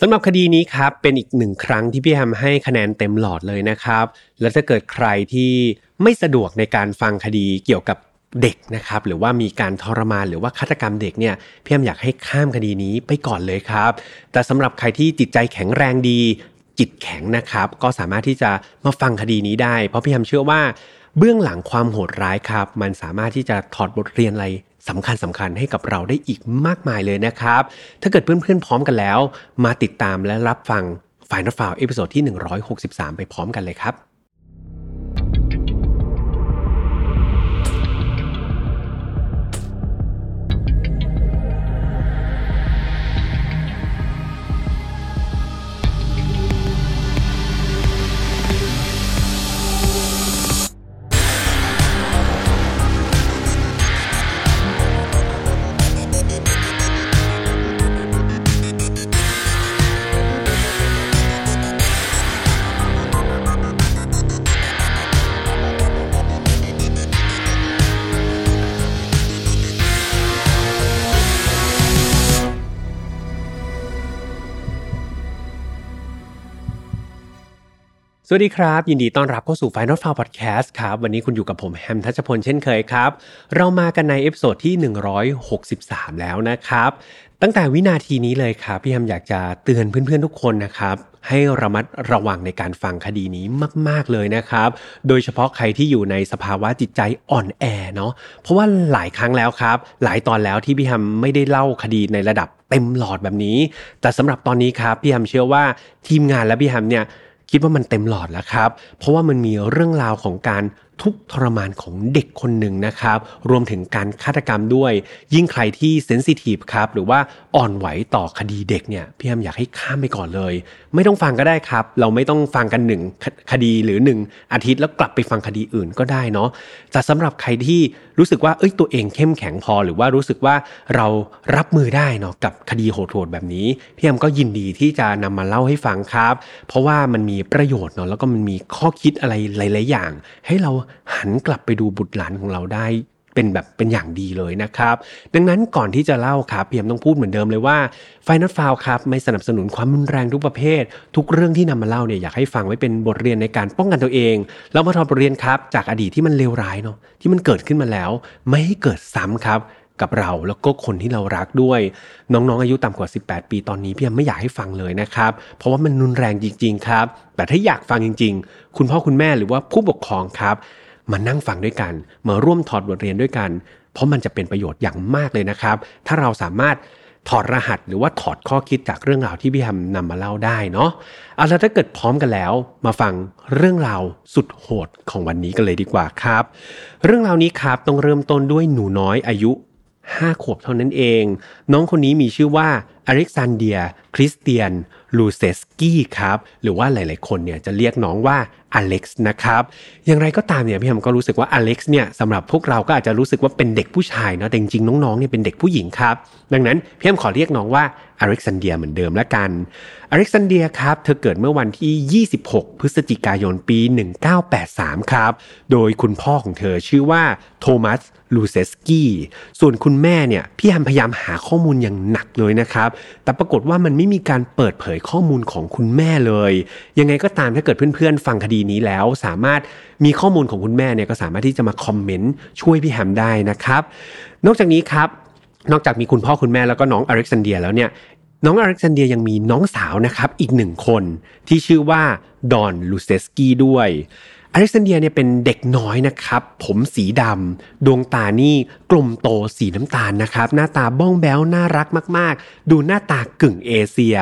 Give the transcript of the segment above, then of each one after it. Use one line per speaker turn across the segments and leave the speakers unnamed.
สำหรับคดีนี้ครับเป็นอีกหนึ่งครั้งที่พี่แฮมให้คะแนนเต็มหลอดเลยนะครับ และถ้าเกิดใครที่ไม่สะดวกในการฟังคดีเกี่ยวกับเด็กนะครับหรือว่ามีการทรมานหรือว่าฆาตกรรมเด็กเนี่ยพี่แฮมอยากให้ข้ามคดีนี้ไปก่อนเลยครับ แต่สำหรับใครที่จิตใจแข็งแรงดี จิตแข็งนะครับ ก็สามารถที่จะมาฟังคดีนี้ได้ เพราะพี่แฮมเชื่อว่าเบื้องหลังความโหดร้ายครับ มันสามารถที่จะถอดบทเรียนอะไร สำคัญสำคัญให้กับเราได้อีกมากมายเลยนะครับ ถ้าเกิดเพื่อนๆพร้อมกันแล้ว มาติดตามและรับฟัง File Not Found episode ที่ 163 ไปพร้อมกันเลยครับ สวัสดีครับ ยินดีต้อนรับเข้าสู่ File Not Found Podcast ครับ วันนี้คุณอยู่กับผมแฮมทัชพลเช่นเคยครับ เรามากันใน episode ที่ 163 แล้วนะครับ ตั้งแต่วินาทีนี้เลยครับ พี่แฮมอยากจะเตือนเพื่อนๆทุกคนนะครับให้ระมัดระวังในการฟังคดีนี้มาก ๆ เลยนะครับ โดยเฉพาะใครที่อยู่ในสภาวะจิตใจอ่อนแอเนาะ เพราะว่าหลายครั้งแล้วครับ หลายตอนแล้วที่พี่แฮมไม่ได้เล่าคดีในระดับเต็มหลอดแบบนี้ แต่สำหรับตอนนี้ครับพี่แฮมเชื่อว่าทีมงานและพี่แฮมเนี่ย คิดว่ามันเต็มหลอดแล้วครับ เพราะว่ามันมีเรื่องราวของการ ทุกทรมานของเด็กคนหนึ่งนะครับ รวมถึงการฆาตกรรมด้วย ยิ่งใครที่เซนซิทีฟครับ หรือว่าอ่อนไหวต่อคดีเด็กเนี่ยพี่แอมอยากให้ข้ามไปก่อนเลย ไม่ต้องฟังก็ได้ครับ เราไม่ต้องฟังกันหนึ่งคดีหรือหนึ่งอาทิตย์แล้วกลับไปฟังคดีอื่นก็ได้เนาะแต่สำหรับใครที่รู้สึกว่าเอ้ยตัวเองเข้มแข็งพอ หรือว่ารู้สึกว่าเรารับมือได้เนาะกับคดีโหดๆแบบนี้พี่แอมก็ยินดีที่จะนำมาเล่าให้ฟังครับ เพราะว่ามันมีประโยชน์เนาะแล้วก็มันมีข้อคิดอะไรหลาย ๆ อย่าง ให้เราหันกลับไปดูบุตรหลานของเราได้เป็นแบบเป็นอย่างดีเลยนะครับ ดังนั้นก่อนที่จะเล่าครับพี่แอมต้องพูดเหมือนเดิมเลยว่าไฟนัทฟาวครับไม่สนับสนุนความรุนแรงทุกประเภท ทุกเรื่องที่นำมาเล่าเนี่ยอยากให้ฟังไว้เป็นบทเรียนในการป้องกันตัวเองแล้วมาถอดบทเรียนครับจากอดีตที่มันเลวร้ายเนาะที่มันเกิดขึ้นมาแล้ว ไม่ให้เกิดซ้ำครับ กับเราแล้วก็คนที่เรารักด้วย น้องๆ อายุต่ำกว่า 18 ปีตอนนี้พี่แอมไม่อยากให้ฟังเลยนะครับ เพราะว่ามันรุนแรงจริง ๆ ครับ แต่ถ้าอยากฟังจริง ๆ คุณพ่อคุณแม่หรือว่าผู้ปกครองครับมานั่งฟังด้วยกัน มาร่วมถอดบทเรียนด้วยกัน เพราะมันจะเป็นประโยชน์อย่างมากเลยนะครับ ถ้าเราสามารถถอดรหัสหรือว่าถอดข้อคิดจากเรื่องราวที่พี่แฮมนำมาเล่าได้เนาะเอาละถ้าเกิดพร้อมกันแล้ว มาฟังเรื่องราวสุดโหดของวันนี้กันเลยดีกว่าครับ เรื่องราวนี้ครับต้องเริ่มต้นด้วยหนูน้อยอายุ 5 ขวบเท่านั้นเอง น้องคนนี้มีชื่อว่าอเล็กซานเดีย คริสเตียน ลูเซสกี้ครับ หรือว่าหลายๆ คนเนี่ยจะเรียกน้องว่าอเล็กซ์นะครับ อย่างไรก็ตามเนี่ยพี่แฮมก็รู้สึกว่าอเล็กซ์เนี่ยสำหรับพวกเราก็อาจจะรู้สึกว่าเป็นเด็กผู้ชายเนาะแต่จริงๆน้องๆเนี่ยเป็นเด็กผู้หญิงครับ ดังนั้นพี่แฮมขอเรียกน้องว่าอเล็กซานเดียเหมือนเดิมละกันอเล็กซานเดียครับเธอเกิดเมื่อวันที่ 26 พฤศจิกายนปี 1983 ครับ โดยคุณพ่อของเธอชื่อว่าโทมัสลูเซสกี้ส่วนคุณแม่เนี่ยพี่แฮมพยายามหาข้อมูลอย่างหนักเลยนะครับ แต่ปรากฏว่ามันไม่มีการเปิดเผยข้อมูลของคุณแม่เลย ยังไงก็ตามถ้าเกิดเพื่อนๆ ฟังคดีนี้แล้ว สามารถมีข้อมูลของคุณแม่เนี่ยก็สามารถที่จะมาคอมเมนต์ช่วยพี่แฮมได้นะครับ นอกจากนี้ครับนอกจากมีคุณพ่อคุณแม่แล้วก็น้องอเล็กซานเดียแล้วเนี่ยน้องอเล็กซานเดียยังมีน้องสาวนะครับอีกหนึ่งคนที่ชื่อว่าดอนลูเซสกี้ด้วย อเล็กซานเดียเนี่ยเป็นเด็กน้อยนะครับ ผมสีดำดวงตานี่กลมโตสีน้ำตาลนะครับ หน้าตาบ้องแบ้วน่ารักมาก ๆ ดูหน้าตากึ่งเอเชีย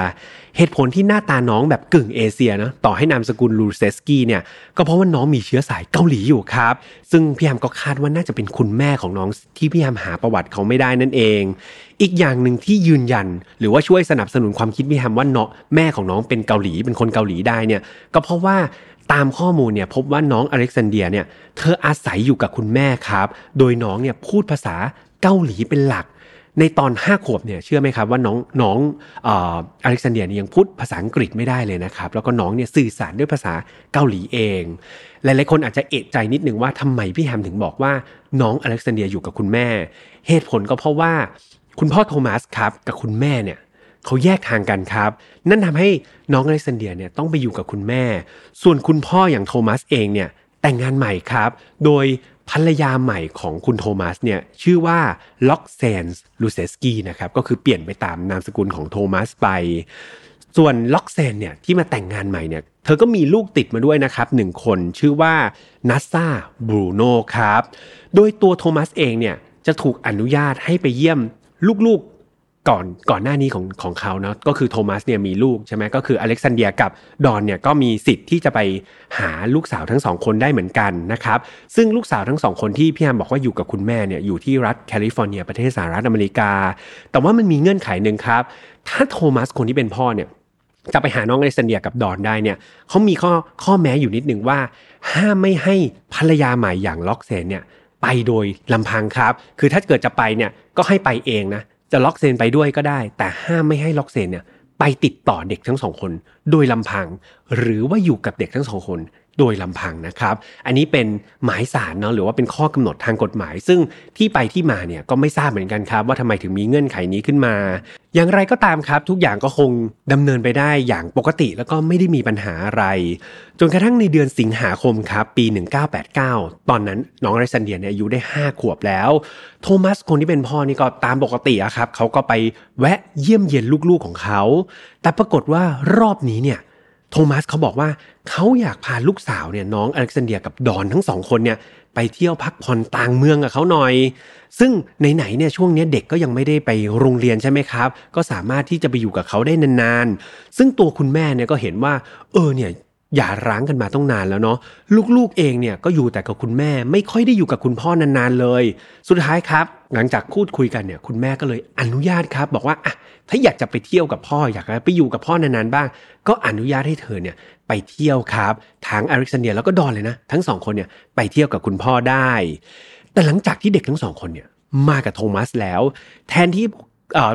เหตุผลที่หน้าตาน้องแบบกึ่งเอเชียนะต่อให้นามสกุลลูเซสกี้เนี่ยก็เพราะว่าน้องมีเชื้อสายเกาหลีอยู่ครับ ซึ่งพี่แฮมก็คาดว่าน่าจะเป็นคุณแม่ของน้องที่พี่แฮมหาประวัติเขาไม่ได้นั่นเอง อีกอย่างหนึ่งที่ยืนยัน หรือว่าช่วยสนับสนุนความคิดพี่แฮมว่าเนาะแม่ของน้องเป็นเกาหลีเป็นคนเกาหลีได้เนี่ยก็เพราะว่า ตามข้อมูลเนี่ยพบว่าน้องอเล็กซานเดียเนี่ยเธออาศัยอยู่กับคุณแม่ครับ โดยน้องเนี่ยพูดภาษาเกาหลีเป็นหลัก ในตอน5ขวบเนี่ยเชื่อไหมครับว่าน้องน้องอเล็กซานเดียยังพูดภาษาอังกฤษไม่ได้เลยนะครับ แล้วก็น้องเนี่ยสื่อสารด้วยภาษาเกาหลีเอง หลายๆคนอาจจะเอะใจนิดนึงว่าทำไมพี่แฮมถึงบอกว่าน้องอเล็กซานเดียอยู่กับคุณแม่ เหตุผลก็เพราะว่าคุณพ่อโทมัสครับกับคุณแม่เนี่ย เขาแยกทางกันครับ นั่นทำให้น้องอเล็กซานเดียเนี่ยต้องไปอยู่กับคุณแม่ ส่วนคุณพ่ออย่างโทมัสเองเนี่ยแต่งงานใหม่ครับ โดยภรรยาใหม่ของคุณโทมัสเนี่ยชื่อว่าล็อกเซนส์ลูเซสกี้นะครับก็คือเปลี่ยนไปตามนามสกุลของโทมัสไป ส่วนล็อกเซนเนี่ยที่มาแต่งงานใหม่เนี่ยเธอก็มีลูกติดมาด้วยนะครับหนึ่งคนชื่อว่านัสซาบรูโนครับ โดยตัวโทมัสเองเนี่ยจะถูกอนุญาตให้ไปเยี่ยมลูกๆ ก่อนก่อนหน้านี้ของของเขาเนาะก็คือโทมัสเนี่ยมีลูกใช่ไหมก็คืออเล็กซานเดียกับดอนเนี่ยก็มีสิทธิ์ที่จะไปหาลูกสาวทั้งสองคนได้เหมือนกันนะครับซึ่งลูกสาวทั้งสองคนที่พี่แฮมบอกว่าอยู่กับคุณแม่เนี่ยอยู่ที่รัฐแคลิฟอร์เนียประเทศสหรัฐอเมริกา แต่ว่ามันมีเงื่อนไขหนึ่งครับ ถ้าโทมัสคนที่เป็นพ่อเนี่ยจะไปหาน้องอเล็กซานเดียกับดอนได้เนี่ยเขามีข้อข้อแม้อยู่นิดนึงว่า ห้ามไม่ให้ภรรยาใหม่อย่างล็อกเซนเนี่ยไปโดยลำพังครับ คือถ้าเกิดจะไปเนี่ยก็ให้ไปเองนะ จะล็อกเซนไปด้วยก็ได้ แต่ห้ามไม่ให้ล็อกเซนเนี่ยไปติดต่อเด็กทั้งสองคน โดยลำพัง หรือว่าอยู่กับเด็กทั้งสองคน โดยลำพังนะครับ อันนี้เป็นหมายสารเนาะหรือว่าเป็นข้อกำหนดทางกฎหมาย ซึ่งที่ไปที่มาเนี่ยก็ไม่ทราบเหมือนกันครับ ว่าทำไมถึงมีเงื่อนไขนี้ขึ้นมา อย่างไรก็ตามครับ ทุกอย่างก็คงดำเนินไปได้อย่างปกติแล้วก็ไม่ได้มีปัญหาอะไร จนกระทั่งในเดือนสิงหาคมครับปี 1989 ตอนนั้นน้องไรซันเดียเนี่ยอายุได้ 5 ขวบแล้ว โทมัสคนที่เป็นพ่อนี่ก็ตามปกติอะครับเขาก็ไปแวะเยี่ยมเยียนลูกๆของเขา แต่ปรากฏว่ารอบนี้เนี่ย โทมัสเขาบอกว่าเขาอยากพาลูกสาวเนี่ยน้องอเล็กซานเดียกับดอนทั้งสองคนเนี่ยไปเที่ยวพักผ่อนต่างเมืองกับเขาหน่อย ซึ่งไหนๆเนี่ยช่วงนี้เด็กก็ยังไม่ได้ไปโรงเรียนใช่ไหมครับ ก็สามารถที่จะไปอยู่กับเขาได้นานๆ ซึ่งตัวคุณแม่เนี่ยก็เห็นว่า เออเนี่ย อย่าร้างกันมาต้องนานแล้วเนาะลูกๆเองเนี่ยก็อยู่แต่กับคุณแม่ไม่ค่อยได้อยู่กับคุณพ่อนานๆเลย สุดท้ายครับ หลังจากพูดคุยกันเนี่ยคุณแม่ก็เลยอนุญาตครับ บอกว่าอะถ้าอยากจะไปเที่ยวกับพ่ออยากไปอยู่กับพ่อนานๆบ้าง ก็อนุญาตให้เธอเนี่ยไปเที่ยวครับทั้งอเล็กซานเดียแล้วก็ดอนเลยนะ ทั้งสองคนเนี่ยไปเที่ยวกับคุณพ่อได้ แต่หลังจากที่เด็กทั้งสองคนเนี่ยมากับโทมัสแล้ว แทนที่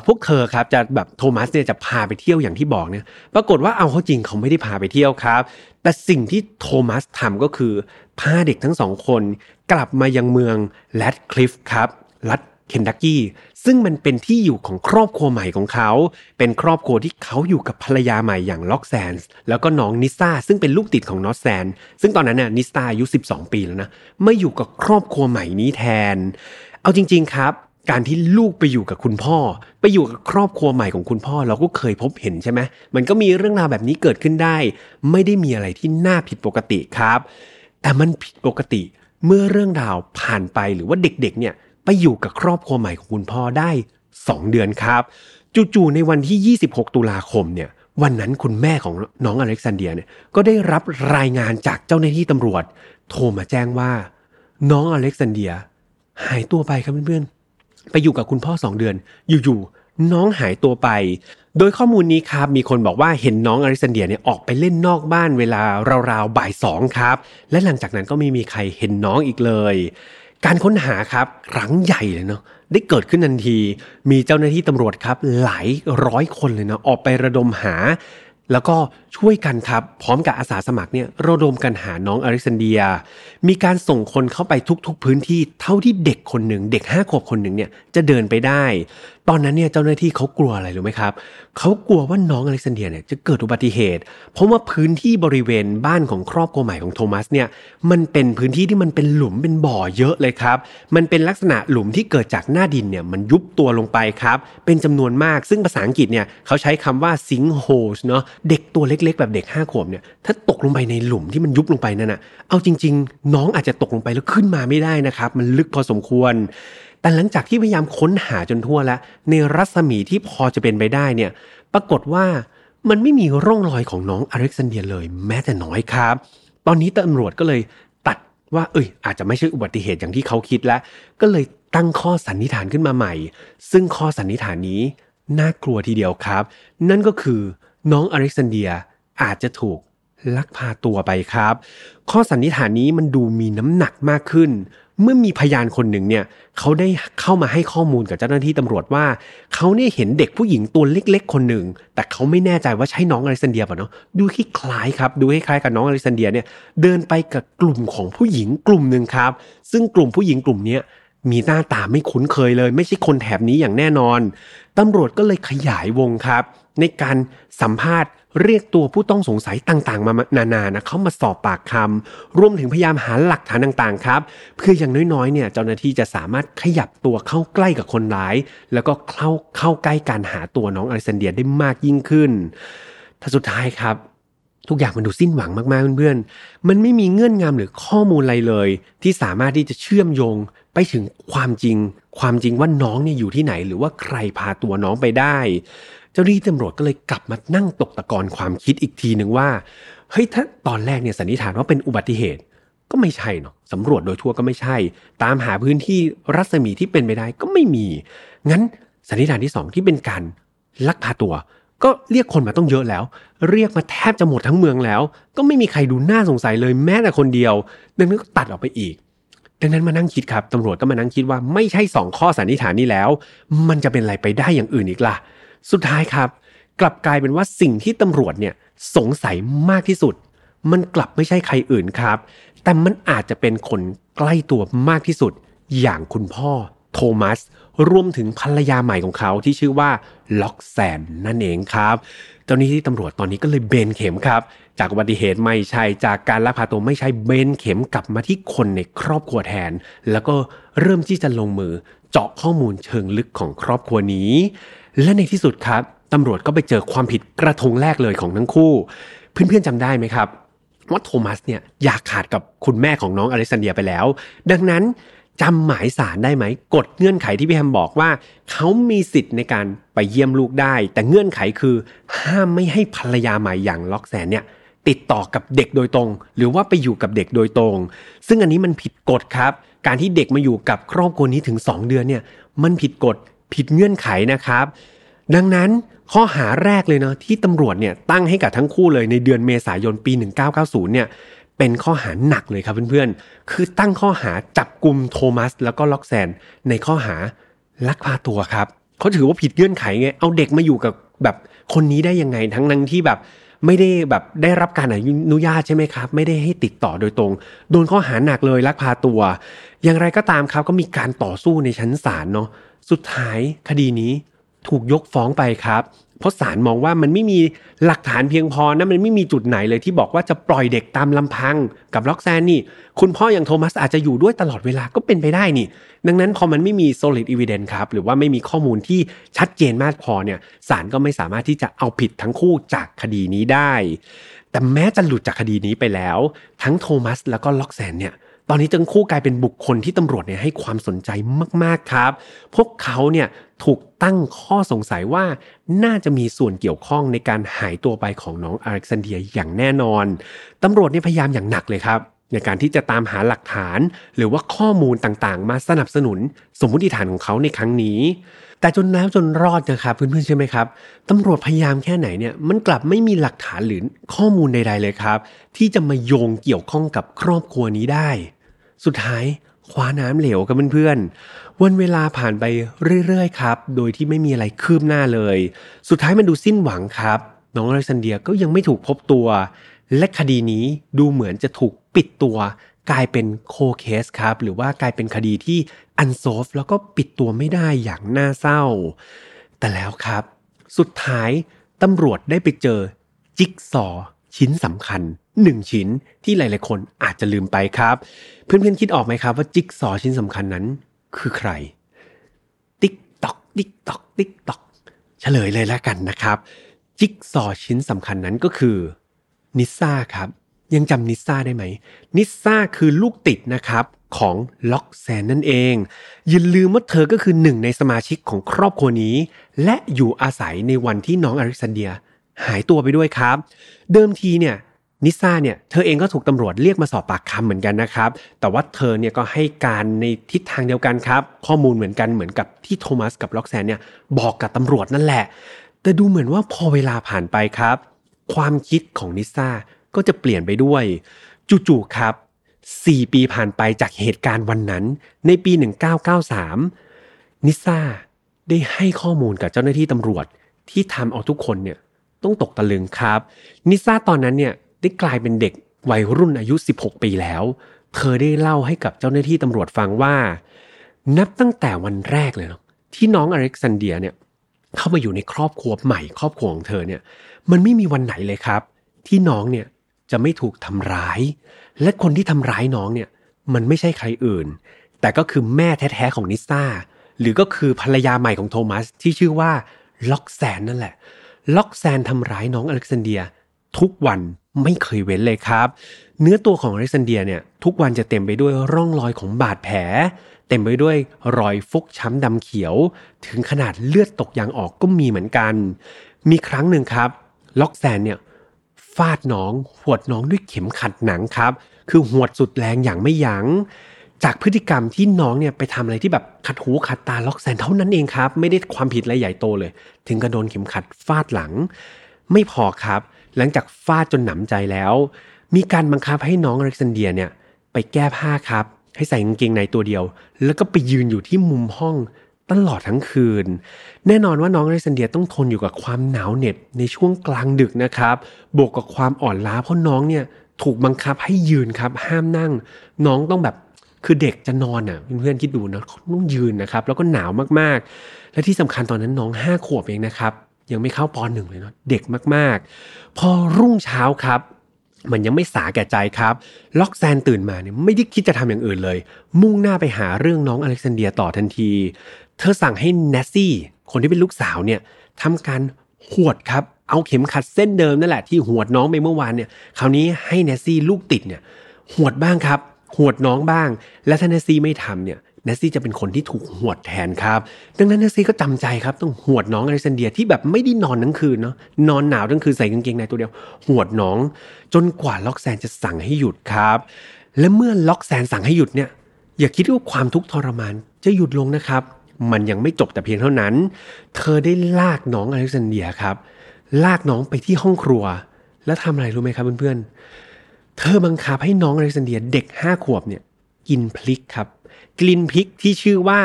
พวกเธอครับจะแบบโทมัสเนี่ยจะพาไปเที่ยวอย่างที่บอกเนี่ย ปรากฏว่าเอาเขาจริงเขาไม่ได้พาไปเที่ยวครับ แต่สิ่งที่โทมัสทำก็คือ พาเด็กทั้งสองคน กลับมายังเมืองแรดคลิฟครับรัฐเคนทักกี้ซึ่งมันเป็นที่อยู่ของครอบครัวใหม่ของเขา เป็นครอบครัวที่เขาอยู่กับภรรยาใหม่อย่างล็อกแซนส์แล้วก็น้องนิซ่าซึ่งเป็นลูกติดของนอตแซน ซึ่งตอนนั้นน่ะนิซ่าอายุ 12 ปีแล้วนะไม่อยู่กับครอบครัวใหม่นี้แทน เอาจริง ๆ ครับ การที่ลูกไปอยู่กับคุณพ่อ ไปอยู่กับครอบครัวใหม่ของคุณพ่อเราก็เคยพบเห็นใช่ไหมมันก็มีเรื่องราวแบบนี้เกิดขึ้นได้ ไม่ได้มีอะไรที่น่าผิดปกติครับ แต่มันผิดปกติเมื่อเรื่องราวผ่านไปหรือว่าเด็กๆเนี่ยไปอยู่กับครอบครัวใหม่ของคุณพ่อได้ 2 เดือนครับจู่ๆในวันที่ 26 ตุลาคมเนี่ยวันนั้นคุณแม่ของน้องอเล็กซานเดียเนี่ยก็ได้รับรายงานจากเจ้าหน้าที่ตำรวจ โทรมาแจ้งว่า น้องอเล็กซานเดีย หายตัวไปครับเพื่อนๆ ไปอยู่กับคุณพ่อ2เดือน อยู่ๆน้องหายตัวไป โดยข้อมูลนี้ครับมีคนบอกว่าเห็นน้องอเล็กซานเดียเนี่ยออกไปเล่นนอกบ้านเวลาราวๆบ่ายสองครับ และหลังจากนั้นก็ไม่มีใครเห็นน้องอีกเลย การค้นหาครับครั้งใหญ่เลยเนาะได้เกิดขึ้นทันที มีเจ้าหน้าที่ตำรวจครับหลายร้อยคนเลยนะออกไประดมหา แล้วก็ช่วยกันครับ พร้อมกับอาสาสมัครเนี่ยระดมกันหาน้องอเล็กซานเดีย มีการส่งคนเข้าไปทุกๆพื้นที่เท่าที่เด็กคนหนึ่งเด็กห้าขวบคนหนึ่งเนี่ยจะเดินไปได้ ตอนนั้นเนี่ยเจ้าหน้าที่เขากลัวอะไรรู้ไหมครับเขากลัวว่าน้องอเล็กซานเดียเนี่ยจะเกิดอุบัติเหตุ เพราะว่าพื้นที่บริเวณบ้านของครอบครัวใหม่ของโทมัสเนี่ยมันเป็นพื้นที่ที่มันเป็นหลุมเป็นบ่อเยอะเลยครับ มันเป็นลักษณะหลุมที่เกิดจากหน้าดินเนี่ยมันยุบตัวลงไปครับ เป็นจำนวนมากซึ่งภาษาอังกฤษเนี่ยเขาใช้คำว่า sink holes เนาะเด็กตัวเล็กๆ แบบเด็กห้าขวบเนี่ยถ้าตกลงไปในหลุมที่มันยุบลงไปนั่นนะเอาจริง ๆ น้องอาจจะตกลงไปแล้วขึ้นมาไม่ได้นะครับมันลึกพอสมควร แต่หลังจากที่พยายามค้นหาจนทั่วแล้ว ในรัศมีที่พอจะเป็นไปได้เนี่ย ปรากฏว่ามันไม่มีร่องรอยของน้องอเล็กซานเดียเลย แม้แต่น้อยครับ ตอนนี้ตำรวจก็เลยตัดว่า เอ้ย อาจจะไม่ใช่อุบัติเหตุอย่างที่เขาคิดแล้ว ก็เลยตั้งข้อสันนิษฐานขึ้นมาใหม่ ซึ่งข้อสันนิษฐานนี้น่ากลัวทีเดียวครับ นั่นก็คือน้องอเล็กซานเดียอาจจะถูกลักพาตัวไปครับ ข้อสันนิษฐานนี้มันดูมีน้ำหนักมากขึ้น เมื่อมีพยานคนหนึ่งเนี่ยเขาได้เข้ามาให้ข้อมูลกับเจ้าหน้าที่ตำรวจว่าเขาเนี่ยเห็นเด็กผู้หญิงตัวเล็ก ๆ คนหนึ่ง แต่เขาไม่แน่ใจว่าใช่น้องอเล็กซานเดียป่ะเนาะดูคล้ายครับดูคล้ายกับน้องอเล็กซานเดียเนี่ยเดินไปกับกลุ่มของผู้หญิงกลุ่มหนึ่งครับ ซึ่งกลุ่มผู้หญิงกลุ่มนี้ มีหน้าตาไม่คุ้นเคยเลย ไม่ใช่คนแถบนี้อย่างแน่นอนตำรวจก็เลยขยายวงครับ ในการสัมภาษณ์เรียกตัวผู้ต้องสงสัยต่างๆ มานานๆนะเขามาสอบปากคำรวมถึงพยายามหาหลักฐานต่างๆครับ เพื่ออย่างน้อยๆเนี่ยเจ้าหน้าที่จะสามารถขยับตัวเข้าใกล้กับคนร้าย แล้วก็เข้าเข้าใกล้การหาตัวน้องอเล็กซานเดียได้มากยิ่งขึ้นถ้าสุดท้ายครับ ทุกอย่างมันดูสิ้นหวังมากๆเพื่อนๆมันไม่มีเงื่อนงำหรือข้อมูลอะไรเลย ที่สามารถที่จะเชื่อมโยง ไปถึงความจริง ความจริงว่าน้องเนี่ยอยู่ที่ไหน หรือว่าใครพาตัวน้องไปได้ เจ้าหน้าที่ตำรวจก็เลยกลับมานั่งตกตะกอนความคิดอีกทีหนึ่งว่าเฮ้ยถ้าตอนแรกเนี่ยสันนิษฐานว่าเป็นอุบัติเหตุก็ไม่ใช่เนาะสำรวจโดยทั่วก็ไม่ใช่ ตามหาพื้นที่รัศมีที่เป็นไปได้ก็ไม่มี งั้นสันนิษฐานที่ 2 ที่เป็นการลักพาตัว ก็เรียกคนมาต้องเยอะแล้ว เรียกมาแทบจะหมดทั้งเมืองแล้ว ก็ไม่มีใครดูน่าสงสัยเลยแม้แต่คนเดียวดังนั้นก็ตัดออกไปอีก ดังนั้นมานั่งคิดครับตำรวจก็มานั่งคิดว่าไม่ใช่สองข้อสันนิษฐานนี้แล้ว มันจะเป็นอะไรไปได้อย่างอื่นอีกล่ะ สุดท้ายครับ กลับกลายเป็นว่าสิ่งที่ตำรวจเนี่ยสงสัยมากที่สุด มันกลับไม่ใช่ใครอื่นครับ แต่มันอาจจะเป็นคนใกล้ตัวมากที่สุด อย่างคุณพ่อโทมัสรวมถึงภรรยาใหม่ของเขาที่ชื่อว่าล็อกแซนนั่นเองครับ เจ้าหน้าที่ตำรวจตอนนี้ก็เลยเบนเข็มครับ จากอุบัติเหตุไม่ใช่จากการลักพาตัวไม่ใช่เบนเข็มกลับมาที่คนในครอบครัวแทน แล้วก็เริ่มที่จะลงมือเจาะข้อมูลเชิงลึกของครอบครัวนี้ และในที่สุดครับตำรวจก็ไปเจอความผิดกระทงแรกเลยของทั้งคู่ เพื่อนๆจำได้ไหมครับว่าโทมัสเนี่ยอยากขาดกับคุณแม่ของน้องอเล็กซานเดียไปแล้ว ดังนั้นจำหมายสารได้ไหม กฎเงื่อนไขที่พี่แฮมบอกว่า เขามีสิทธิ์ในการไปเยี่ยมลูกได้ แต่เงื่อนไขคือห้ามไม่ให้ภรรยาใหม่อย่างล็อกแซนเนี่ย ติดต่อกับเด็กโดยตรง หรือว่าไปอยู่กับเด็กโดยตรง ซึ่งอันนี้มันผิดกฎครับ การที่เด็กมาอยู่กับครอบครัวนี้ถึง 2 เดือนเนี่ยมันผิดกฎผิดเงื่อนไขนะครับ ดังนั้นข้อหาแรกเลยเนาะที่ตำรวจเนี่ยตั้งให้กับทั้งคู่เลยในเดือนเมษายนปี 1990 เนี่ยเป็นข้อหาหนักเลยครับเพื่อนๆ คือตั้งข้อหาจับกลุ่มโทมัสแล้วก็ล็อกแซน ในข้อหาลักพาตัวครับเขาถือว่าผิดเงื่อนไขไง เอาเด็กมาอยู่กับแบบคนนี้ได้ยังไงทั้งนั้นที่แบบ ไม่ได้แบบได้รับการอนุญาตใช่ไหมครับ ไม่ได้ให้ติดต่อโดยตรง โดนข้อหาหนักเลยลักพาตัว อย่างไรก็ตามครับก็มีการต่อสู้ในชั้นศาลเนาะสุดท้ายคดีนี้ถูกยกฟ้องไปครับ เพราะศาลมองว่ามันไม่มีหลักฐานเพียงพอนะมันไม่มีจุดไหนเลยที่บอกว่าจะปล่อยเด็กตามลำพังกับล็อกแซนนี่ คุณพ่ออย่างโทมัสอาจจะอยู่ด้วยตลอดเวลาก็เป็นไปได้นี่ ดังนั้นพอมันไม่มี solid evidence ครับ หรือว่าไม่มีข้อมูลที่ชัดเจนมากพอเนี่ยศาลก็ไม่สามารถที่จะเอาผิดทั้งคู่จากคดีนี้ได้ แต่แม้จะหลุดจากคดีนี้ไปแล้ว ทั้งโทมัสแล้วก็ล็อกแซนเนี่ย ตอนนี้จังคู่กลายเป็นบุคคลที่ตำรวจเนี่ยให้ความสนใจมากๆครับ พวกเขาเนี่ยถูกตั้งข้อสงสัยว่าน่าจะมีส่วนเกี่ยวข้องในการหายตัวไปของน้องอเล็กซานเดียอย่างแน่นอนตำรวจเนี่ยพยายามอย่างหนักเลยครับในการที่จะตามหาหลักฐานหรือว่าข้อมูลต่างๆ มาสนับสนุนสมมติฐานของเขาในครั้งนี้ แต่จนแล้วจนรอดนะครับเพื่อนๆใช่ไหมครับตำรวจพยายามแค่ไหนเนี่ยมันกลับไม่มีหลักฐานหรือข้อมูลใด ๆเลยครับ ที่จะมาโยงเกี่ยวข้องกับครอบครัวนี้ได้ สุดท้ายคว้าน้ำเหลวกับเพื่อนๆ วันเวลาผ่านไปเรื่อยๆครับ โดยที่ไม่มีอะไรคืบหน้าเลย สุดท้ายมันดูสิ้นหวังครับ น้องอเล็กซานเดียก็ยังไม่ถูกพบตัว และคดีนี้ดูเหมือนจะถูกปิดตัว กลายเป็น cold case ครับ หรือว่ากลายเป็นคดีที่ unsolved แล้วก็ปิดตัวไม่ได้อย่างน่าเศร้า แต่แล้วครับ สุดท้ายตำรวจได้ไปเจอ จิ๊กซอชิ้นสำคัญ หนึ่งชิ้นที่หลาย ๆ คนอาจจะลืมไปครับ เพื่อน ๆ คิดออกไหมครับว่าจิ๊กซอชิ้นสำคัญนั้นคือใคร tick tock tick tock tick tock เฉลยเลยแล้วกันนะครับ จิ๊กซอชิ้นสำคัญนั้นก็คือนิซ่าครับยังจำนิซ่าได้ไหม นิซ่าคือลูกติดนะครับของล็อกแซนนั่นเอง อย่าลืมว่าเธอก็คือหนึ่งในสมาชิกของครอบครัวนี้ และอยู่อาศัยในวันที่น้องอเล็กซานเดียหายตัวไปด้วยครับ เดิมทีเนี่ย นิซ่าเนี่ยเธอเองก็ถูกตำรวจเรียกมาสอบปากคำเหมือนกันนะครับ แต่ว่าเธอเนี่ยก็ให้การในทิศทางเดียวกันครับ ข้อมูลเหมือนกันเหมือนกับที่โทมัสกับล็อกแซนเนี่ยบอกกับตำรวจนั่นแหละ แต่ดูเหมือนว่าพอเวลาผ่านไปครับ ความคิดของนิซ่าก็จะเปลี่ยนไปด้วย จู่ๆครับ 4 ปีผ่านไปจากเหตุการณ์วันนั้น ในปี 1993 นิซ่าได้ให้ข้อมูลกับเจ้าหน้าที่ตำรวจที่ทำเอาทุกคนเนี่ยต้องตกตะลึงครับ นิซ่าตอนนั้นเนี่ย ได้กลายเป็นเด็กวัยรุ่นอายุ 16 ปีแล้ว เธอได้เล่าให้กับเจ้าหน้าที่ตำรวจฟังว่า นับตั้งแต่วันแรกเลยเนาะที่น้องอเล็กซานเดียเนี่ยเข้ามาอยู่ในครอบครัวใหม่ครอบครัวของเธอเนี่ย มันไม่มีวันไหนเลยครับ ที่น้องเนี่ยจะไม่ถูกทำร้าย และคนที่ทำร้ายน้องเนี่ย มันไม่ใช่ใครอื่น แต่ก็คือแม่แท้ๆของนิซ่าหรือก็คือภรรยาใหม่ของโทมัสที่ชื่อว่าล็อกแซนนั่นแหละ ล็อกแซนทำร้ายน้องอเล็กซานเดีย ทุกวัน ไม่เคยเว้นเลยครับ เนื้อตัวของอเล็กซานเดียเนี่ยทุกวันจะเต็มไปด้วยร่องรอยของบาดแผล เต็มไปด้วยรอยฟกช้ำดำเขียว ถึงขนาดเลือดตกยางออกก็มีเหมือนกัน มีครั้งหนึ่งครับ ล็อกแซนเนี่ยฟาดน้องหวดน้องด้วยเข็มขัดหนังครับ คือหวดสุดแรงอย่างไม่ยัง้งจากพฤติกรรมที่น้องเนี่ยไปทำอะไรที่แบบขัดหูขัดตาล็อกแซนเท่านั้นเองครับ ไม่ได้ความผิดอะไรใหญ่โตเลย ถึงกระโดนเข็มขัดฟาดหลัง ไม่พอครับ หลังจากฟาดจนหนำใจแล้ว มีการบังคับให้น้องอเล็กซานเดียเนี่ยไปแก้ผ้าครับ ให้ใส่กางเกงในตัวเดียว แล้วก็ไปยืนอยู่ที่มุมห้องตลอดทั้งคืน แน่นอนว่าน้องอเล็กซานเดียต้องทนอยู่กับความหนาวเหน็บในช่วงกลางดึกนะครับ บวกกับความอ่อนล้าเพราะน้องเนี่ยถูกบังคับให้ยืนครับห้ามนั่ง น้องต้องแบบคือเด็กจะนอนอะเพื่อนๆคิดดูนะต้องยืนนะครับ แล้วก็หนาวมากๆ และที่สำคัญตอนนั้นน้องห้าขวบเองนะครับ ยังไม่เข้าปหนึ่งเลยเนาะเด็กมากๆ พอรุ่งเช้าครับ มันยังไม่สาแก่ใจครับ ล็อกแซนตื่นมาเนี่ยไม่ได้คิดจะทำอย่างอื่นเลย มุ่งหน้าไปหาเรื่องน้องอเล็กซานเดียต่อทันที เธอสั่งให้เนสซี่คนที่เป็นลูกสาวเนี่ยทำการหวดครับ เอาเข็มขัดเส้นเดิมนั่นแหละที่หวดน้องไปเมื่อวานเนี่ยคราวนี้ให้เนสซี่ลูกติดเนี่ยหวดบ้างครับหวดน้องบ้าง และถ้าเนสซี่ไม่ทำเนี่ย เนสซี่จะเป็นคนที่ถูกหวดแทนครับ ดังนั้นเนสซี่ก็จำใจครับต้องหวดน้องอเล็กซานเดียที่แบบไม่ได้นอนทั้งคืนเนาะนอนหนาวทั้งคืนใส่กางเกงในตัวเดียว หวดน้อง จนกว่าล็อกแซนจะสั่งให้หยุดครับ และเมื่อล็อกแซนสั่งให้หยุดเนี่ยอย่าคิดว่าความทุกข์ทรมานจะหยุดลงนะครับ มันยังไม่จบแต่เพียงเท่านั้น เธอได้ลากน้องอเล็กซานเดียครับ ลากน้องไปที่ห้องครัว แล้วทำอะไรรู้ไหมครับเพื่อนๆเธอบังคับให้น้องอเล็กซานเดียเด็กห้าขวบเนี่ยกินพริกครับ กลิ่นพริกที่ชื่อว่า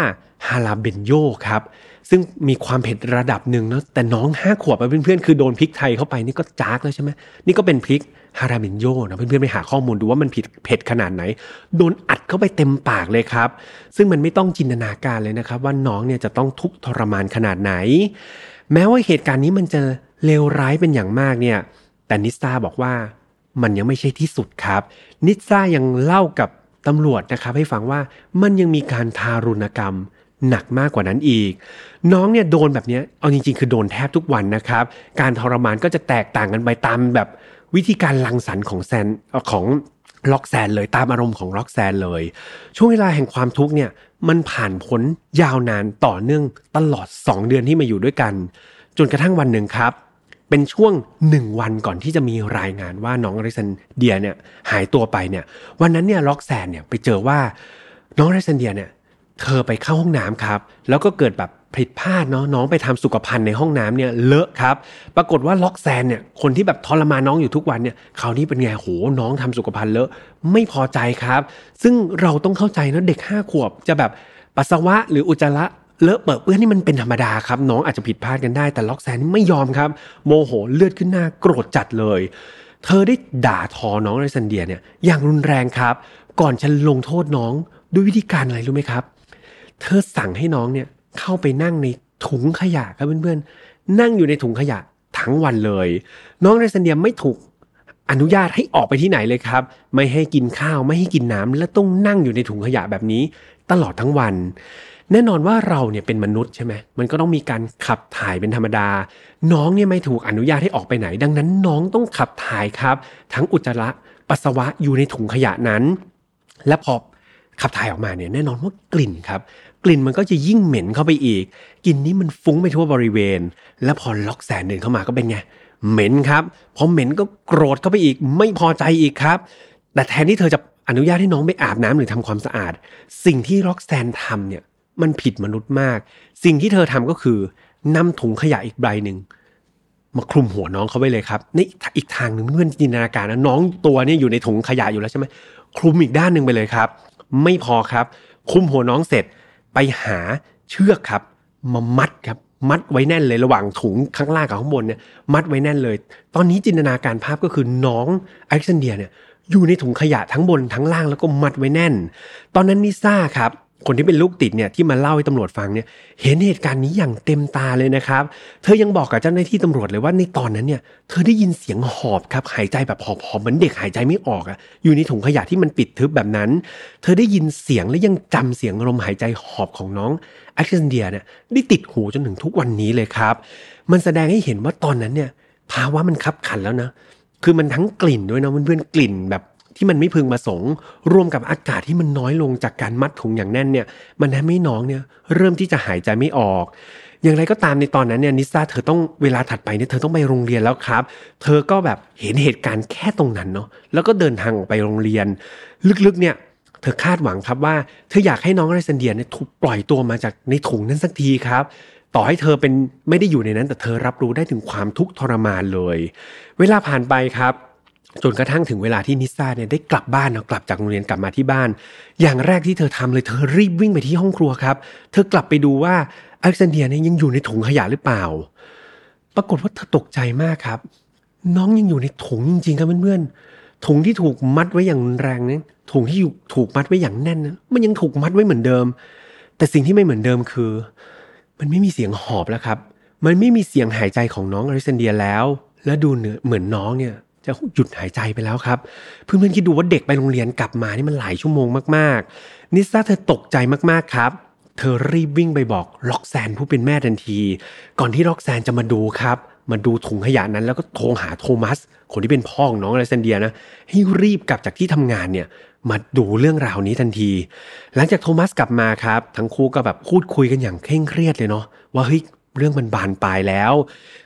ฮาลาเบนโยครับซึ่งมีความเผ็ดระดับหนึ่งเนาะแต่น้องห้าขวบเพื่อนๆคือโดนพริกไทยเข้าไปนี่ก็จากแล้วใช่ไหมนี่ก็เป็นพริกฮาราเบนโยนะเพื่อนๆไปหาข้อมูลดูว่ามันผิดเผ็ดขนาดไหน โดนอัดเข้าไปเต็มปากเลยครับ ซึ่งมันไม่ต้องจินตนาการเลยนะครับ ว่าน้องเนี่ยจะต้องทุกข์ทรมานขนาดไหน แม้ว่าเหตุการณ์นี้มันจะเลวร้ายเป็นอย่างมากเนี่ยแต่นิสตาบอกว่ามันยังไม่ใช่ที่สุดครับ นิซ่ายังเล่ากับ ตำรวจนะครับให้ฟังว่ามันยังมีการทารุณกรรมหนักมากกว่านั้นอีก น้องเนี่ยโดนแบบนี้เอาจริงๆ คือโดนแทบทุกวันนะครับ การทรมานก็จะแตกต่างกันไปตามแบบวิธีการลังสรรค์ของแซนของล็อกแซนเลยตามอารมณ์ของล็อกแซนเลย ช่วงเวลาแห่งความทุกข์เนี่ยมันผ่านพ้นยาวนานต่อเนื่องตลอด 2 เดือนที่มาอยู่ด้วยกัน จนกระทั่งวันหนึ่งครับ เป็นช่วงหนึ่งวันก่อนที่จะมีรายงานว่าน้องอริสันเดียเนี่ยหายตัวไปเนี่ย วันนั้นเนี่ยล็อกแซนเนี่ยไปเจอว่าน้องอริสันเดียเนี่ยเธอไปเข้าห้องน้ำครับ แล้วก็เกิดแบบผิดพลาดเนาะน้องไปทำสุขภัณฑ์ในห้องน้ำเนี่ยเลอะครับ ปรากฏว่าล็อกแซนเนี่ยคนที่แบบทรมานน้องอยู่ทุกวันเนี่ยคราวนี้เป็นไงโหน้องทำสุขภัณฑ์เลอะไม่พอใจครับ ซึ่งเราต้องเข้าใจนะเด็กห้าขวบจะแบบปัสสาวะหรืออุจจาระ เลอะเปิดเปื้อนนี่มันเป็นธรรมดาครับ น้องอาจจะผิดพลาดกันได้แต่ล็อกแซนไม่ยอมครับ โมโหเลือดขึ้นหน้าโกรธจัดเลย เธอได้ด่าทอน้องไรซันเดียเนี่ยอย่างรุนแรงครับ ก่อนจะลงโทษน้องด้วยวิธีการอะไรรู้ไหมครับ เธอสั่งให้น้องเนี่ยเข้าไปนั่งในถุงขยะครับเพื่อนๆ นั่งอยู่ในถุงขยะทั้งวันเลย น้องไรซันเดียไม่ถูกอนุญาตให้ออกไปที่ไหนเลยครับ ไม่ให้กินข้าวไม่ให้กินน้ำและต้องนั่งอยู่ในถุงขยะแบบนี้ ตลอดทั้งวัน แน่นอนว่าเราเนี่ยเป็นมนุษย์ใช่ไหมมันก็ต้องมีการขับถ่ายเป็นธรรมดา น้องเนี่ยไม่ถูกอนุญาตให้ออกไปไหน ดังนั้นน้องต้องขับถ่ายครับ ทั้งอุจจาระปัสสาวะอยู่ในถุงขยะนั้น และพอขับถ่ายออกมาเนี่ยแน่นอนว่ากลิ่นครับ กลิ่นมันก็จะยิ่งเหม็นเข้าไปอีกกลิ่นนี้มันฟุ้งไปทั่วบริเวณ และพอล็อกแสนเดินเข้ามาก็เป็นไงเหม็นครับพอเหม็นก็โกรธเข้าไปอีกไม่พอใจอีกครับ แต่แทนที่เธอจะอนุญาตให้น้องไปอาบน้ำหรือทำความสะอาด สิ่งที่ล็อกแซนทำเนี่ย มันผิดมนุษย์มาก สิ่งที่เธอทำก็คือนำถุงขยะอีกใบหนึ่งมาคลุมหัวน้องเขาไว้เลยครับในอีกทางหนึ่งเพื่อนจินตนาการนะน้องตัวนี้อยู่ในถุงขยะอยู่แล้วใช่ไหมคลุมอีกด้านหนึ่งไปเลยครับ ไม่พอครับคลุมหัวน้องเสร็จไปหาเชือกครับ มามัดครับมัดไว้แน่นเลยระหว่างถุงข้างล่างกับข้างบนเนี่ยมัดไว้แน่นเลย ตอนนี้จินตนาการภาพก็คือน้องอเล็กซานเดียเนี่ยอยู่ในถุงขยะทั้งบนทั้งล่างแล้วก็มัดไว้แน่น ตอนนั้นนิซ่าครับ คนที่เป็นลูกติดเนี่ยที่มาเล่าให้ตำรวจฟังเนี่ยเห็นเหตุการณ์นี้อย่างเต็มตาเลยนะครับ เธอยังบอกกับเจ้าหน้าที่ตำรวจเลยว่าในตอนนั้นเนี่ยเธอได้ยินเสียงหอบครับหายใจแบบหอบๆเหมือนเด็กหายใจไม่ออกอะอยู่ในถุงขยะที่มันปิดทึบแบบนั้น เธอได้ยินเสียงและยังจำเสียงลมหายใจหอบของน้องแอคเซนเดียเนี่ยได้ติดหูจนถึงทุกวันนี้เลยครับ มันแสดงให้เห็นว่าตอนนั้นเนี่ยภาวะมันคับขันแล้วนะคือมันทั้งกลิ่นด้วยนะเพื่อนๆกลิ่นแบบ ที่มันไม่พึงประสงค์ รวมกับอากาศที่มันน้อยลงจากการมัดถุงอย่างแน่นเนี่ยมันทำให้น้องเนี่ยเริ่มที่จะหายใจไม่ออก อย่างไรก็ตามในตอนนั้นเนี่ยนิซ่าเธอต้องเวลาถัดไปเนี่ยเธอต้องไปโรงเรียนแล้วครับ เธอก็แบบเห็นเหตุการณ์แค่ตรงนั้นเนาะแล้วก็เดินทางออกไปโรงเรียน ลึกๆเนี่ยเธอคาดหวังครับว่าเธออยากให้น้องไรซันเดียเนี่ยถูกปล่อยตัวมาจากในถุงนั้นสักทีครับต่อให้เธอเป็นไม่ได้อยู่ในนั้นแต่เธอรับรู้ได้ถึงความทุกข์ทรมานเลย เวลาผ่านไปครับ จนกระทั่งถึงเวลาที่นิซ่าเนี่ยได้กลับบ้านเนาะกลับจากโรงเรียนกลับมาที่บ้าน อย่างแรกที่เธอทำเลยเธอรีบวิ่งไปที่ห้องครัวครับ เธอกลับไปดูว่าอเล็กซานเดียเนี่ยยังอยู่ในถุงขยะหรือเปล่า ปรากฏว่าเธอตกใจมากครับ น้องยังอยู่ในถุงจริงๆครับเพื่อนๆถุงที่ถูกมัดไว้อย่างแรงเนี่ยถุงที่ถูกมัดไว้อย่างแน่นนะมันยังถูกมัดไว้เหมือนเดิม แต่สิ่งที่ไม่เหมือนเดิมคือ มันไม่มีเสียงหอบแล้วครับ มันไม่มีเสียงหายใจของน้องอเล็กซานเดียแล้ว และดูเนื้อเหมือนน้องเนี่ย จะหยุดหายใจไปแล้วครับ เพื่อนๆคิดดูว่าเด็กไปโรงเรียนกลับมานี่มันหลายชั่วโมงมากๆ นิซ่าเธอตกใจมากๆครับ เธอรีบวิ่งไปบอกล็อกแซนผู้เป็นแม่ทันที ก่อนที่ล็อกแซนจะมาดูครับ มาดูถุงขยะนั้นแล้วก็โทรหาโทมัส คนที่เป็นพ่อของน้องอเลซนเดียนะ ให้รีบกลับจากที่ทำงานเนี่ยมาดูเรื่องราวนี้ทันที หลังจากโทมัสกลับมาครับ ทั้งคู่ก็แบบพูดคุยกันอย่างเคร่งเครียดเลยเนาะว่าเฮ้ยเรื่องมันบานปลายแล้ว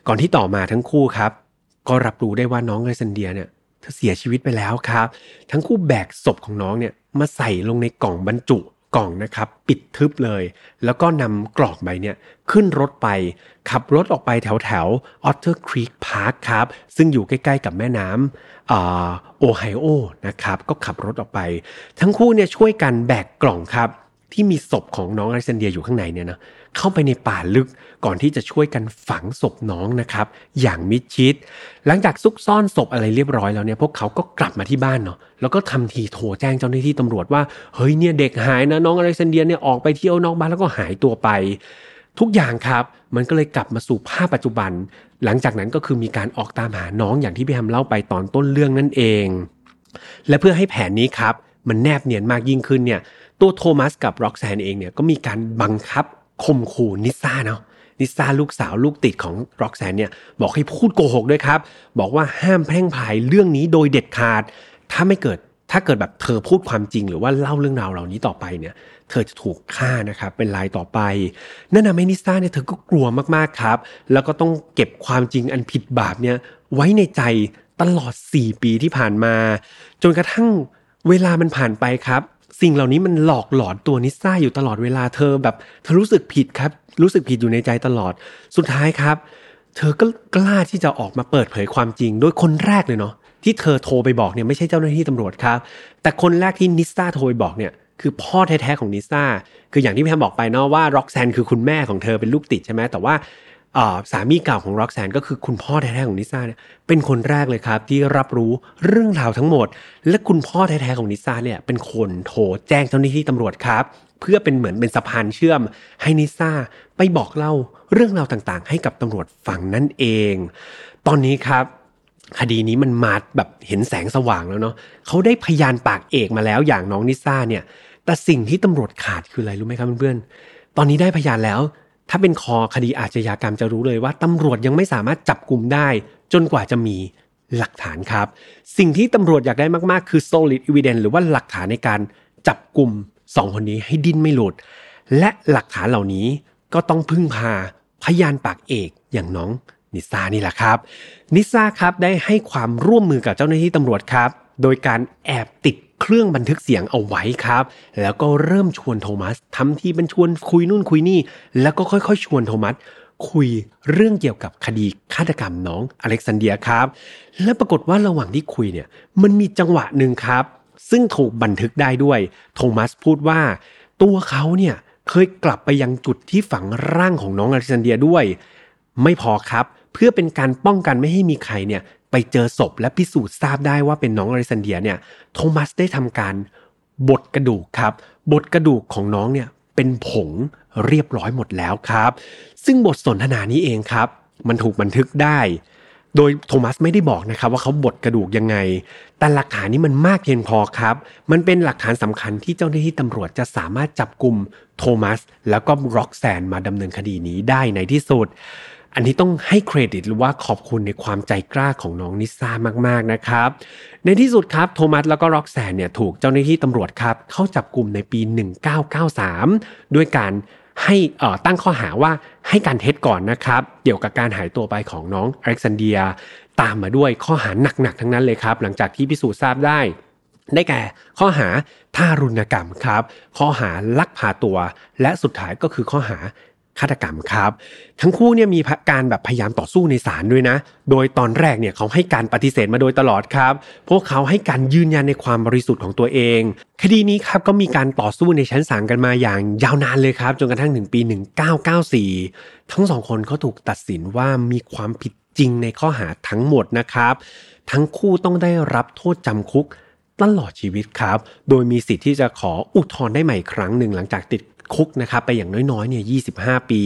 ก่อนที่ต่อมาทั้งคู่ครับ ก็รับรู้ได้ว่าน้องไรซันเดียเนี่ยเธอเสียชีวิตไปแล้วครับ ทั้งคู่แบกศพของน้องเนี่ยมาใส่ลงในกล่องบรรจุกล่องนะครับปิดทึบเลย แล้วก็นำกล่องใบเนี่ยขึ้นรถไป ขับรถออกไปแถวแถว Otter Creek Park ครับ ซึ่งอยู่ใกล้ๆกับแม่น้ำโอไฮโอนะครับก็ขับรถออกไป ทั้งคู่เนี่ยช่วยกันแบกกล่องครับ ที่มีศพของน้องอเล็กซานเดียอยู่ข้างในเนี่ยนะเข้าไปในป่าลึก ก่อนที่จะช่วยกันฝังศพน้องนะครับ อย่างมิดชิด หลังจากซุกซ่อนศพอะไรเรียบร้อยแล้วเนี่ยพวกเขาก็กลับมาที่บ้านเนาะแล้วก็ทำทีโทรแจ้งเจ้าหน้าที่ตำรวจว่าเฮ้ยเนี่ยเด็กหายนะน้องอเล็กซานเดียเนี่ยออกไปเที่ยวนอกบ้านแล้วก็หายตัวไป ทุกอย่างครับ มันก็เลยกลับมาสู่ภาพปัจจุบัน หลังจากนั้นก็คือมีการออกตามหาน้องอย่างที่พี่แฮมเล่าไปตอนต้นเรื่องนั่นเอง และเพื่อให้แผนนี้ครับมันแนบเนียนมากยิ่งขึ้นเนี่ยตัวโทมัสกับร็อกแซนเองเนี่ยก็มีการบังคับข่มขู่นิซ่าเนาะ นิซ่าลูกสาวลูกติดของร็อกแซนเนี่ยบอกให้พูดโกหกด้วยครับ บอกว่าห้ามแพร่งพายเรื่องนี้โดยเด็ดขาด ถ้าไม่เกิดถ้าเกิดแบบเธอพูดความจริงหรือว่าเล่าเรื่องราวเหล่านี้ต่อไปเนี่ย เธอจะถูกฆ่านะครับเป็นลายต่อไปนั่นทำให้นิซ่าเนี่ยเธอก็กลัวมากๆครับ แล้วก็ต้องเก็บความจริงอันผิดบาปเนี่ยไว้ในใจตลอด 4 ปีที่ผ่านมา จนกระทั่งเวลามันผ่านไปครับ สิ่งเหล่านี้มันหลอกหลอนตัวนิซ่าอยู่ตลอดเวลาเธอแบบเธอรู้สึกผิดครับ รู้สึกผิดอยู่ในใจตลอดสุดท้ายครับ เธอก็กล้าที่จะออกมาเปิดเผยความจริง โดยคนแรกเลยเนาะที่เธอโทรไปบอกเนี่ยไม่ใช่เจ้าหน้าที่ตำรวจครับ แต่คนแรกที่นิซ่าโทรไปบอกเนี่ยคือพ่อแท้ๆของนิซ่าคืออย่างที่พี่แฮมบอกไปเนาะว่าร็อกแซนคือคุณแม่ของเธอเป็นลูกติดใช่ไหมแต่ว่า สามีเก่าของร็อกแซนก็คือคุณพ่อแท้ๆของนิซ่าเนี่ยเป็นคนแรกเลยครับที่รับรู้เรื่องราวทั้งหมด และคุณพ่อแท้ๆของนิซ่าเนี่ยเป็นคนโทรแจ้งเจ้าหน้าที่ตำรวจครับ เพื่อเป็นเหมือนเป็นสะพานเชื่อม ให้นิซ่าไปบอกเล่าเรื่องราวต่างๆ ให้กับตำรวจฟังนั่นเอง ตอนนี้ครับคดีนี้มันมาแบบเห็นแสงสว่างแล้วเนาะเขาได้พยานปากเอกมาแล้วอย่างน้องนิซ่าเนี่ยแต่สิ่งที่ตำรวจขาดคืออะไรรู้ไหมครับเพื่อนๆตอนนี้ได้พยานแล้ว ถ้าเป็นคอคดีอาชญากรรมจะรู้เลยว่าตำรวจยังไม่สามารถจับกลุ่มได้ จนกว่าจะมีหลักฐานครับ สิ่งที่ตำรวจอยากได้มากๆ คือ solid evidence หรือว่าหลักฐานในการจับกลุ่มสองคนนี้ให้ดิ้นไม่หลุด และหลักฐานเหล่านี้ก็ต้องพึ่งพาพยานปากเอกอย่างน้องนิซานี่แหละครับ นิซาครับได้ให้ความร่วมมือกับเจ้าหน้าที่ตำรวจครับ โดยการแอบติด เครื่องบันทึกเสียงเอาไว้ครับ แล้วก็เริ่มชวนโทมัสทำที่เป็นชวนคุยนู่นคุยนี่ แล้วก็ค่อยๆ ชวนโทมัสคุยเรื่องเกี่ยวกับคดีฆาตกรรมน้องอเล็กซานเดียครับ และปรากฏว่าระหว่างที่คุยเนี่ยมันมีจังหวะหนึ่งครับ ซึ่งถูกบันทึกได้ด้วย โทมัสพูดว่า ตัวเขาเนี่ยเคยกลับไปยังจุดที่ฝังร่างของน้องอเล็กซานเดียด้วย ไม่พอครับเพื่อเป็นการป้องกันไม่ให้มีใครเนี่ย ไปเจอศพและพิสูจน์ทราบได้ว่าเป็นน้องอริซันเดียเนี่ยโทมัสได้ทำการบดกระดูกครับบดกระดูกของน้องเนี่ยเป็นผงเรียบร้อยหมดแล้วครับ ซึ่งบทสนทนานี้เองครับ มันถูกบันทึกได้ โดยโทมัสไม่ได้บอกนะครับว่าเขาบดกระดูกยังไง แต่หลักฐานนี้มันมากเพียงพอครับ มันเป็นหลักฐานสำคัญที่เจ้าหน้าที่ตำรวจจะสามารถจับกลุ่มโทมัสแล้วก็ร็อกแซนมาดำเนินคดีนี้ได้ในที่สุด อันนี้ต้องให้เครดิตหรือว่าขอบคุณในความใจกล้าของน้องนิซ่ามากๆนะครับ ในที่สุดครับโทมัสแล้วก็ร็อกแซนเนี่ยถูกเจ้าหน้าที่ตำรวจครับเข้าจับกลุ่มในปี 1993 ด้วยการให้ตั้งข้อหาว่าให้การเท็จก่อนนะครับ เกี่ยวกับการหายตัวไปของน้องอเล็กซานเดีย ตามมาด้วยข้อหาหนักๆ ทั้งนั้นเลยครับ หลังจากที่พิสูจน์ทราบได้ ได้แก่ข้อหาทารุณกรรมครับ ข้อหาลักพาตัว และสุดท้ายก็คือข้อหา ฆาตกรรมครับ ทั้งคู่เนี่ยมีการแบบพยายามต่อสู้ในศาลด้วยนะ โดยตอนแรกเนี่ยเขาให้การปฏิเสธมาโดยตลอดครับ พวกเขาให้การยืนยันในความบริสุทธิ์ของตัวเอง คดีนี้ครับก็มีการต่อสู้ในชั้นศาลกันมาอย่างยาวนานเลยครับ จนกระทั่งถึงปี 1994 ทั้งสองคนเขาถูกตัดสินว่ามีความผิดจริงในข้อหาทั้งหมดนะครับ ทั้งคู่ต้องได้รับโทษจำคุกตลอดชีวิตครับ โดยมีสิทธิ์ที่จะขออุทธรณ์ได้ใหม่ครั้งหนึ่งหลังจากติด คุกนะครับไปอย่างน้อยๆเนี่ย25ปี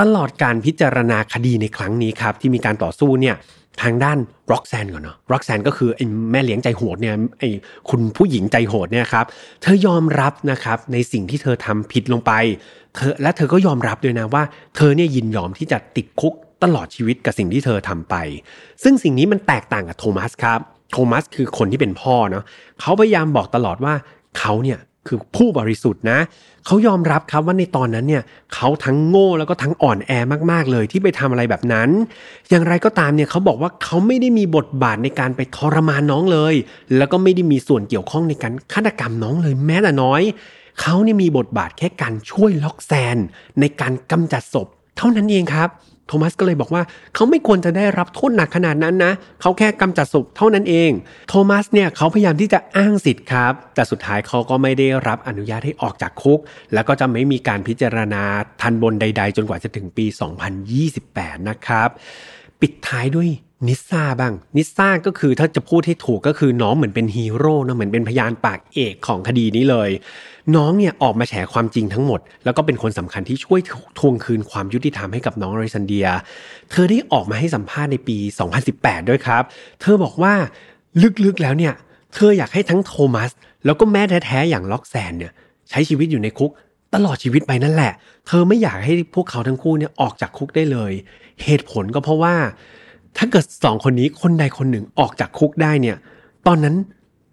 ตลอดการพิจารณาคดีในครั้งนี้ครับที่มีการต่อสู้เนี่ยทางด้านร็อกแซนก่อนเนาะร็อกแซนก็คือไอ้แม่เลี้ยงใจโหดเนี่ยไอ้คุณผู้หญิงใจโหดเนี่ยครับเธอยอมรับนะครับในสิ่งที่เธอทำผิดลงไป เธอและเธอก็ยอมรับด้วยนะว่า เธอเนี่ยยินยอมที่จะติดคุกตลอดชีวิตกับสิ่งที่เธอทำไป ซึ่งสิ่งนี้มันแตกต่างกับโทมัสครับโทมัสคือคนที่เป็นพ่อเนาะเขาพยายามบอกตลอดว่าเขาเนี่ย คือผู้บริสุทธิ์นะเขายอมรับครับว่าในตอนนั้นเนี่ยเขาทั้งโง่แล้วก็ทั้งอ่อนแอมากๆเลยที่ไปทำอะไรแบบนั้น อย่างไรก็ตามเนี่ยเขาบอกว่าเขาไม่ได้มีบทบาทในการไปทรมานน้องเลย แล้วก็ไม่ได้มีส่วนเกี่ยวข้องในการฆาตกรรมน้องเลยแม้แต่น้อยเขาเนี่ยมีบทบาทแค่การช่วยล็อกแซนในการกำจัดศพ เท่านั้นเองครับ โทมัสก็เลยบอกว่าเขาไม่ควรจะได้รับโทษหนักขนาดนั้นนะ เขาแค่กำจัดศพเท่านั้นเอง โทมัสเนี่ยเขาพยายามที่จะอ้างสิทธิ์ครับ แต่สุดท้ายเขาก็ไม่ได้รับอนุญาตให้ออกจากคุก แล้วก็จะไม่มีการพิจารณาทันบนใด ๆ จนกว่าจะถึงปี 2028 นะครับ ปิดท้ายด้วยนิซ่าบ้าง นิซ่าก็คือถ้าจะพูดให้ถูกก็คือน้องเหมือนเป็นฮีโร่นะเหมือนเป็นพยานปากเอกของคดีนี้เลย น้องเนี่ยออกมาแฉความจริงทั้งหมด แล้วก็เป็นคนสำคัญที่ช่วยทวงคืนความยุติธรรมให้กับน้องอริซันเดีย เธอได้ออกมาให้สัมภาษณ์ในปี 2018 ด้วยครับ เธอบอกว่าลึกๆแล้วเนี่ย เธออยากให้ทั้งโทมัส แล้วก็แม่แท้ๆอย่างล็อกแซนเนี่ยใช้ชีวิตอยู่ในคุกตลอดชีวิตไปนั่นแหละ เธอไม่อยากให้พวกเขาทั้งคู่เนี่ยออกจากคุกได้เลย เหตุผลก็เพราะว่า ถ้าเกิดสองคนนี้คนใดคนหนึ่งออกจากคุกได้เนี่ย ตอนนั้น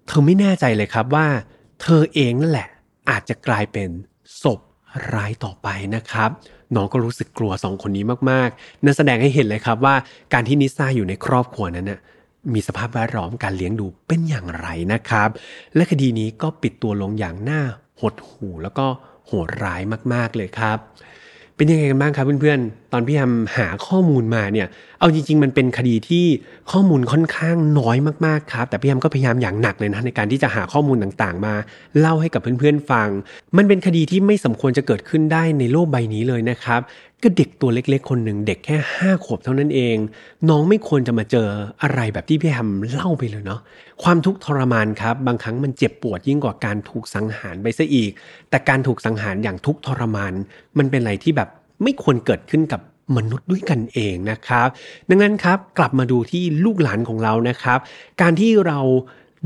เธอไม่แน่ใจเลยครับว่า เธอเองนั่นแหละ อาจจะกลายเป็นศพร้ายต่อไปนะครับน้องก็รู้สึกกลัวสองคนนี้มากๆนั่นแสดงให้เห็นเลยครับว่าการที่นิซ่าอยู่ในครอบครัวนั้นน่ะมีสภาพแวดล้อมการเลี้ยงดูเป็นอย่างไรนะครับ และคดีนี้ก็ปิดตัวลงอย่างน่าหดหู่แล้วก็โหดร้ายมากๆเลยครับ เป็นยังไงกันบ้างครับเพื่อนๆ ตอนพี่ทำหาข้อมูลมาเนี่ย เอาจริง ๆ มันเป็นคดีที่ข้อมูลค่อนข้างน้อยมากๆครับ แต่พี่ทำก็พยายามอย่างหนักเลยนะในการที่จะหาข้อมูลต่างๆ มา เล่าให้กับเพื่อนๆฟัง มันเป็นคดีที่ไม่สมควรจะเกิดขึ้นได้ในโลกใบนี้เลยนะครับก็เด็กตัวเล็กๆ คนหนึ่งเด็กแค่ห้าขวบเท่านั้นเอง น้องไม่ควรจะมาเจออะไรแบบที่พี่แฮมเล่าไปเลยเนาะความทุกข์ทรมานครับ บางครั้งมันเจ็บปวดยิ่งกว่าการถูกสังหารไปซะอีก แต่การถูกสังหารอย่างทุกข์ทรมาน มันเป็นอะไรที่แบบไม่ควรเกิดขึ้นกับ มนุษย์ด้วยกันเองนะครับ ดังนั้นครับกลับมาดูที่ลูกหลานของเรานะครับ การที่เรา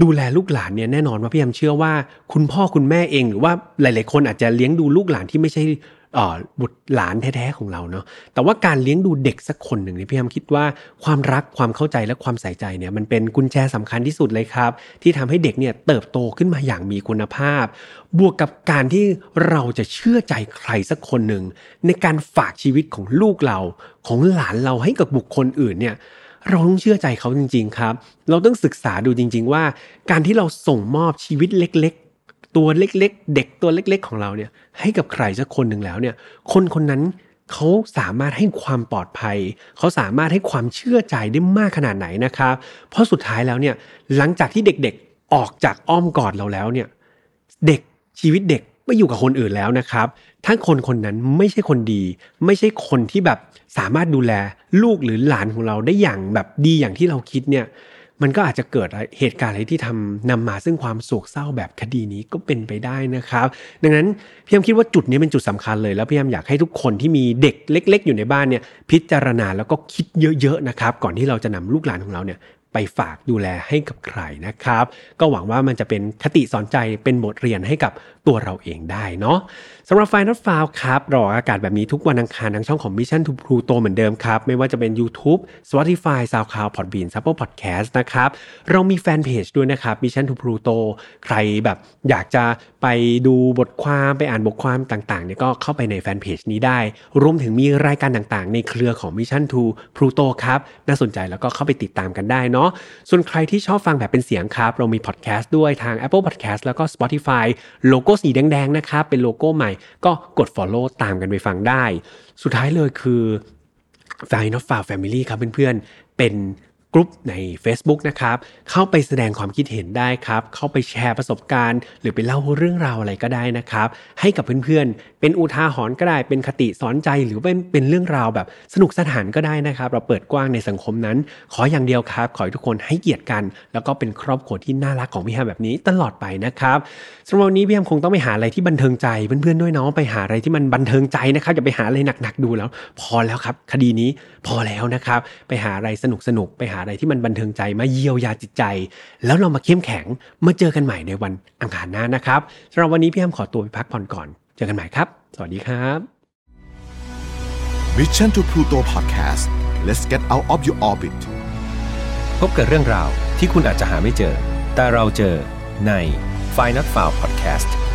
ดูแลลูกหลานเนี่ยแน่นอนว่าพี่ยมเชื่อว่า คุณพ่อคุณแม่เองหรือว่าหลาย ๆ คนอาจจะเลี้ยงดูลูกหลานที่ไม่ใช่ บุตรหลานแท้ๆของเราเนาะแต่ว่าการเลี้ยงดูเด็กสักคนหนึ่งเนี่ยพี่ยมคิดว่าความรักความเข้าใจและความใส่ใจเนี่ยมันเป็นกุญแจสำคัญที่สุดเลยครับ ที่ทำให้เด็กเนี่ยเติบโตขึ้นมาอย่างมีคุณภาพ บวกกับการที่เราจะเชื่อใจใครสักคนหนึ่งในการฝากชีวิตของลูกเราของหลานเราให้กับบุคคลอื่นเนี่ยเราต้องเชื่อใจเขาจริง ๆ ครับ เราต้องศึกษาดูจริง ๆ ว่า การที่เราส่งมอบชีวิตเล็ก ตัวเล็กๆ เด็กตัวเล็ก ๆ ของเราเนี่ยให้กับใครสักคนหนึ่งแล้วเนี่ยคนคนนั้นเขาสามารถให้ความปลอดภัย เขาสามารถให้ความเชื่อใจได้มากขนาดไหนนะครับ เพราะสุดท้ายแล้วเนี่ยหลังจากที่เด็กๆออกจากอ้อมกอดเราแล้วเนี่ยเด็กชีวิตเด็กไม่อยู่กับคนอื่นแล้วนะครับ ถ้าคนคนนั้นไม่ใช่คนดี ไม่ใช่คนที่แบบสามารถดูแลลูกหรือหลานของเราได้อย่างแบบดีอย่างที่เราคิดเนี่ย มันก็อาจจะเกิดเหตุการณ์อะไรที่ทำนำมาซึ่งความโศกเศร้าแบบคดีนี้ก็เป็นไปได้นะครับ ดังนั้นพี่ยมคิดว่าจุดนี้เป็นจุดสำคัญเลย แล้วพี่ยมอยากให้ทุกคนที่มีเด็กเล็ก ๆ อยู่ในบ้านเนี่ยพิจารณาแล้วก็คิดเยอะๆนะครับก่อนที่เราจะนำลูกหลานของเราเนี่ย ไปฝากดูแลให้กับใครนะครับ ก็หวังว่ามันจะเป็นคติสอนใจเป็นบทเรียนให้กับตัวเราเองได้เนาะสำหรับ Final f i l e ครับรออากาศแบบนี้ทุกวันอังคารทางช่องของ Mission to Pluto เหมือนเดิมครับ ไม่ว่าจะเป็น YouTube Spotify SoundCloud Podbean Apple Podcast นะครับ เรามีแฟนเพจด้วยนะครับ Mission to Pluto ใครแบบอยากจะไปดูบทความไปอ่านบทความต่างๆเนี่ยก็เข้าไปในแฟนเพจนี้ได้ รวมถึงมีรายการต่างๆ ในเครือของ Mission to Pluto ครับน่าสนใจแล้วก็เข้าไปติดตามกันได้เนาะส่วนใครที่ชอบฟังแบบเป็นเสียงครับ เรามีพอดแคสต์ด้วยทาง Apple Podcast แล้วก็ Spotify โลโก้สีแดงๆนะครับเป็นโลโก้ใหม่ก็กด Follow ตามกันไปฟังได้ สุดท้ายเลยคือ f i n a l f a Family ครับเพื่อนๆเป็น กลุ่มใน Facebook นะครับ เข้าไปแสดงความคิดเห็นได้ครับ เข้าไปแชร์ประสบการณ์ หรือไปเล่าเรื่องราวอะไรก็ได้นะครับ ให้กับเพื่อนๆ เป็นอุทาหรณ์ก็ได้ เป็นคติสอนใจหรือเป็นเป็นเรื่องราวแบบสนุกสนานก็ได้นะครับ เราเปิดกว้างในสังคมนั้น ขออย่างเดียวครับ ขอให้ทุกคนให้เกียรติกัน แล้วก็เป็นครอบครัวที่น่ารักของพี่แฮมแบบนี้ตลอดไปนะครับสำหรับวันนี้พี่แฮมคงต้องไปหาอะไรที่บันเทิงใจเพื่อนๆด้วยเนาะไปหาอะไรที่มันบันเทิงใจนะครับอย่าไปหาอะไรหนักๆดูแล้ว พอแล้วครับ คดีนี้พอแล้วนะครับ ไปหาอะไรสนุกๆไปหาอะไรที่มันบันเทิงใจมาเยียวยาจิตใจ แล้วเรามาเข้มแข็งมาเจอกันใหม่ในวันอังคารหน้านะครับสำหรับวันนี้พี่แฮมขอตัวไปพักผ่อนก่อน เจอกันใหม่ครับ สวัสดีครับ
Mission to Pluto Podcast let's get out of your orbit
พบกับเรื่องราวที่คุณอาจจะหาไม่เจอ แต่เราเจอใน f i n a l f i l e Podcast